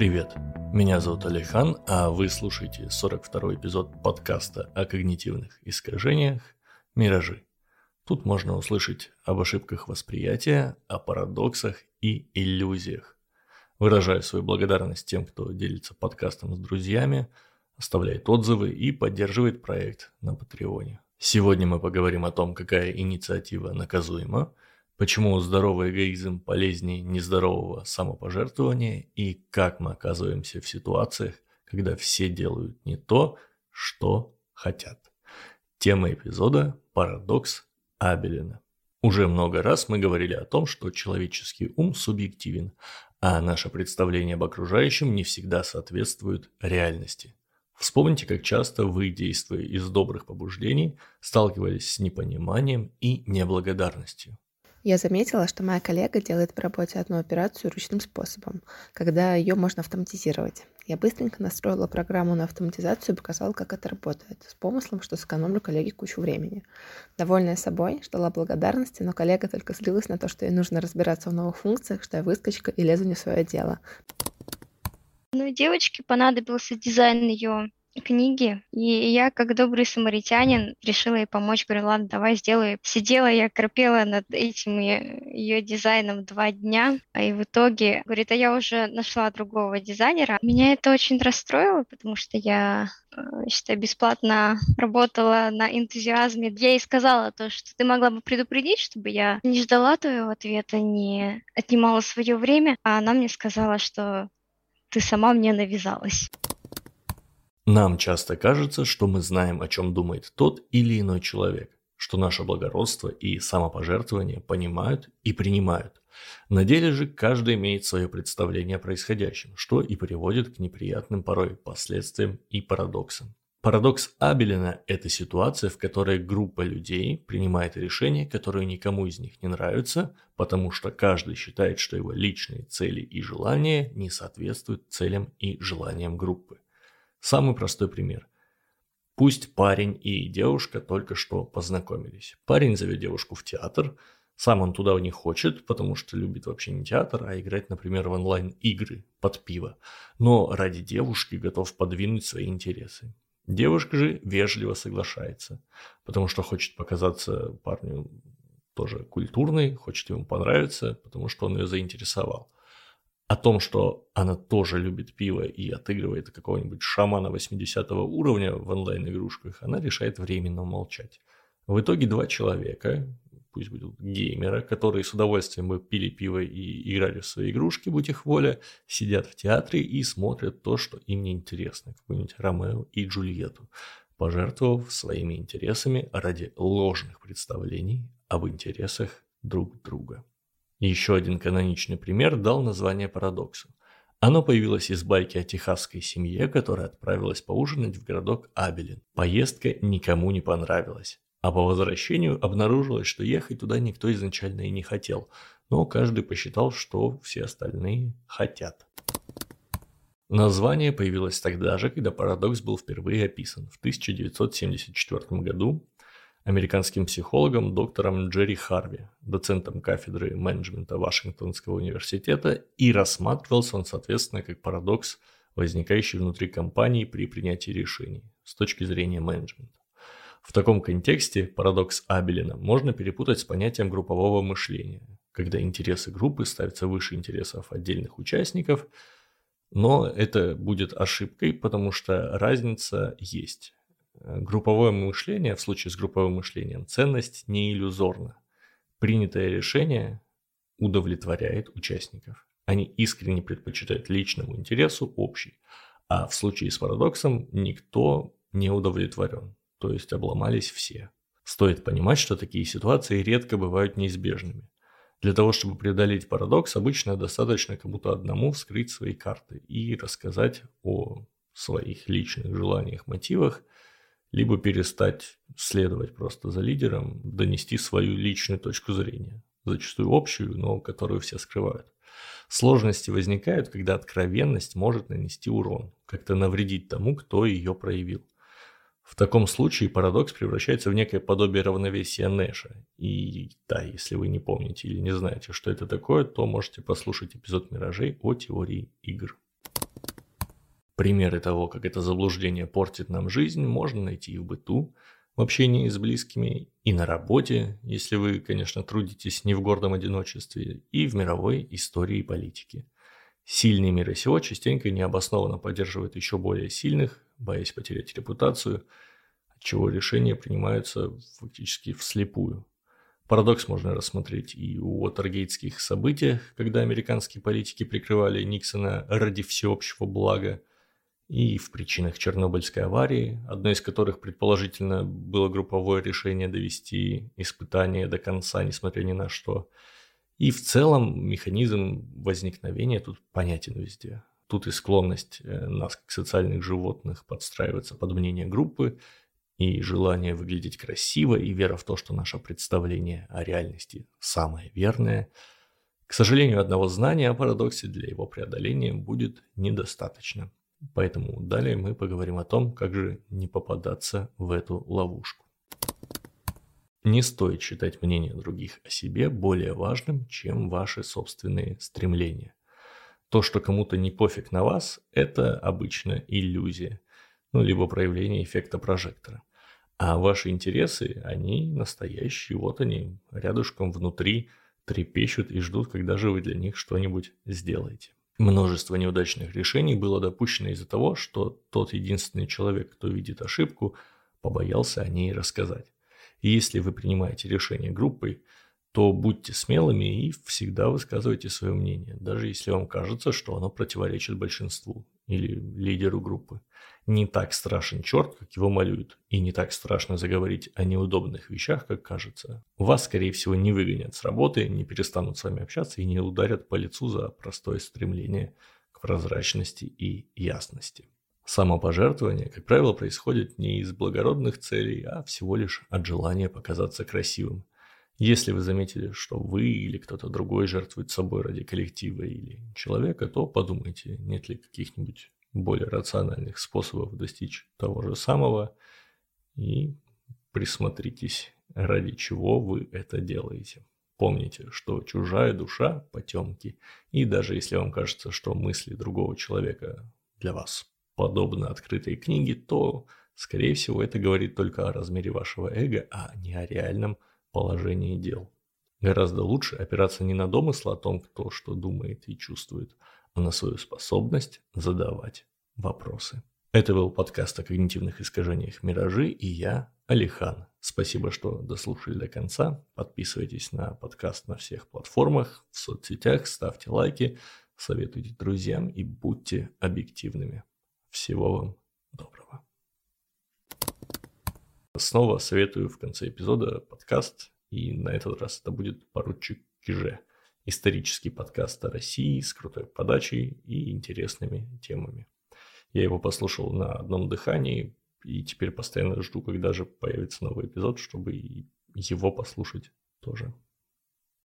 Привет, меня зовут Алихан, а вы слушаете 42-й эпизод подкаста о когнитивных искажениях «Миражи». Тут можно услышать об ошибках восприятия, о парадоксах и иллюзиях. Выражаю свою благодарность тем, кто делится подкастом с друзьями, оставляет отзывы и поддерживает проект на Патреоне. Сегодня мы поговорим о том, какая инициатива наказуема, почему здоровый эгоизм полезнее нездорового самопожертвования и как мы оказываемся в ситуациях, когда все делают не то, что хотят. Тема эпизода – парадокс Абелина. Уже много раз мы говорили о том, что человеческий ум субъективен, а наше представление об окружающем не всегда соответствует реальности. Вспомните, как часто вы, действуя из добрых побуждений, сталкивались с непониманием и неблагодарностью. Я заметила, что моя коллега делает по работе одну операцию ручным способом, когда ее можно автоматизировать. Я быстренько настроила программу на автоматизацию и показала, как это работает, с помыслом, что сэкономлю коллеге кучу времени. Довольная собой, ждала благодарности, но коллега только злилась на то, что ей нужно разбираться в новых функциях, что я выскочка и лезу не в свое дело. Ну, девочке понадобился дизайн ее книги, и я, как добрый самаритянин, решила ей помочь. Говорю, ладно, давай сделай. Сидела я, корпела над этим ее дизайном два дня, а и в итоге, говорит, а я уже нашла другого дизайнера. Меня это очень расстроило, потому что я э, считай, бесплатно работала на энтузиазме. Я ей сказала то, что ты могла бы предупредить, чтобы я не ждала твоего ответа, не отнимала свое время, а она мне сказала, что ты сама мне навязалась. Нам часто кажется, что мы знаем, о чем думает тот или иной человек, что наше благородство и самопожертвование понимают и принимают. На деле же каждый имеет свое представление о происходящем, что и приводит к неприятным порой последствиям и парадоксам. Парадокс Абелина – это ситуация, в которой группа людей принимает решение, которое никому из них не нравится, потому что каждый считает, что его личные цели и желания не соответствуют целям и желаниям группы. Самый простой пример. Пусть парень и девушка только что познакомились. Парень зовет девушку в театр, сам он туда не хочет, потому что любит вообще не театр, а играть, например, в онлайн-игры под пиво. Но ради девушки готов подвинуть свои интересы. Девушка же вежливо соглашается, потому что хочет показаться парню тоже культурной, хочет ему понравиться, потому что он ее заинтересовал. О том, что она тоже любит пиво и отыгрывает какого-нибудь шамана 80 уровня в онлайн-игрушках, она решает временно молчать. В итоге два человека, пусть будут геймеры, которые с удовольствием бы пили пиво и играли в свои игрушки, будь их воля, сидят в театре и смотрят то, что им не интересно, какую-нибудь Ромео и Джульетту, пожертвовав своими интересами ради ложных представлений об интересах друг друга. Еще один каноничный пример дал название парадоксу. Оно появилось из байки о техасской семье, которая отправилась поужинать в городок Абелин. Поездка никому не понравилась. А по возвращению обнаружилось, что ехать туда никто изначально и не хотел, но каждый посчитал, что все остальные хотят. Название появилось тогда же, когда парадокс был впервые описан в 1974 году американским психологом доктором Джерри Харви, доцентом кафедры менеджмента Вашингтонского университета, и рассматривался он, соответственно, как парадокс, возникающий внутри компании при принятии решений с точки зрения менеджмента. В таком контексте парадокс Абелина можно перепутать с понятием группового мышления, когда интересы группы ставятся выше интересов отдельных участников, но это будет ошибкой, потому что разница есть. Групповое мышление, в случае с групповым мышлением, ценность не иллюзорна. Принятое решение удовлетворяет участников. Они искренне предпочитают личному интересу общий, а в случае с парадоксом никто не удовлетворен то есть обломались все. Стоит понимать, что такие ситуации редко бывают неизбежными. Для того, чтобы преодолеть парадокс, обычно достаточно кому-то одному вскрыть свои карты и рассказать о своих личных желаниях, мотивах, либо перестать следовать просто за лидером, донести свою личную точку зрения, зачастую общую, но которую все скрывают. Сложности возникают, когда откровенность может нанести урон, как-то навредить тому, кто ее проявил. В таком случае парадокс превращается в некое подобие равновесия Нэша. И да, если вы не помните или не знаете, что это такое, то можете послушать эпизод «Миражей» о теории игр. Примеры того, как это заблуждение портит нам жизнь, можно найти и в быту, в общении с близкими, и на работе, если вы, конечно, трудитесь не в гордом одиночестве, и в мировой истории и политике. Сильные мира сего частенько необоснованно поддерживают еще более сильных, боясь потерять репутацию, отчего решения принимаются фактически вслепую. Парадокс можно рассмотреть и у Уотергейтских событиях, когда американские политики прикрывали Никсона ради всеобщего блага, и в причинах Чернобыльской аварии, одной из которых предположительно было групповое решение довести испытания до конца, несмотря ни на что. И в целом механизм возникновения тут понятен везде. Тут и склонность э, нас, как социальных животных, подстраиваться под мнение группы, и желание выглядеть красиво, и вера в то, что наше представление о реальности самое верное. К сожалению, одного знания о парадоксе для его преодоления будет недостаточно. Поэтому далее мы поговорим о том, как же не попадаться в эту ловушку. Не стоит считать мнение других о себе более важным, чем ваши собственные стремления. То, что кому-то не пофиг на вас, это обычно иллюзия, ну, либо проявление эффекта прожектора. А ваши интересы, они настоящие, вот они, рядышком внутри трепещут и ждут, когда же вы для них что-нибудь сделаете. Множество неудачных решений было допущено из-за того, что тот единственный человек, кто видит ошибку, побоялся о ней рассказать. И если вы принимаете решение группой, то будьте смелыми и всегда высказывайте свое мнение, даже если вам кажется, что оно противоречит большинству или лидеру группы. Не так страшен черт, как его малюют, и не так страшно заговорить о неудобных вещах, как кажется. Вас, скорее всего, не выгонят с работы, не перестанут с вами общаться и не ударят по лицу за простое стремление к прозрачности и ясности. Самопожертвование, как правило, происходит не из благородных целей, а всего лишь от желания показаться красивым. Если вы заметили, что вы или кто-то другой жертвует собой ради коллектива или человека, то подумайте, нет ли каких-нибудь более рациональных способов достичь того же самого и присмотритесь, ради чего вы это делаете. Помните, что чужая душа – потемки, и даже если вам кажется, что мысли другого человека для вас подобны открытой книге, то, скорее всего, это говорит только о размере вашего эго, а не о реальном положении дел. Гораздо лучше опираться не на домыслы о том, кто что думает и чувствует, а на свою способность задавать вопросы. Это был подкаст о когнитивных искажениях «Миражи» и я, Алихан. Спасибо, что дослушали до конца. Подписывайтесь на подкаст на всех платформах, в соцсетях, ставьте лайки, советуйте друзьям и будьте объективными. Всего вам Снова советую в конце эпизода подкаст, и на этот раз это будет «Поручик Киже». Исторический подкаст о России с крутой подачей и интересными темами. Я его послушал на одном дыхании, и теперь постоянно жду, когда же появится новый эпизод, чтобы его послушать тоже.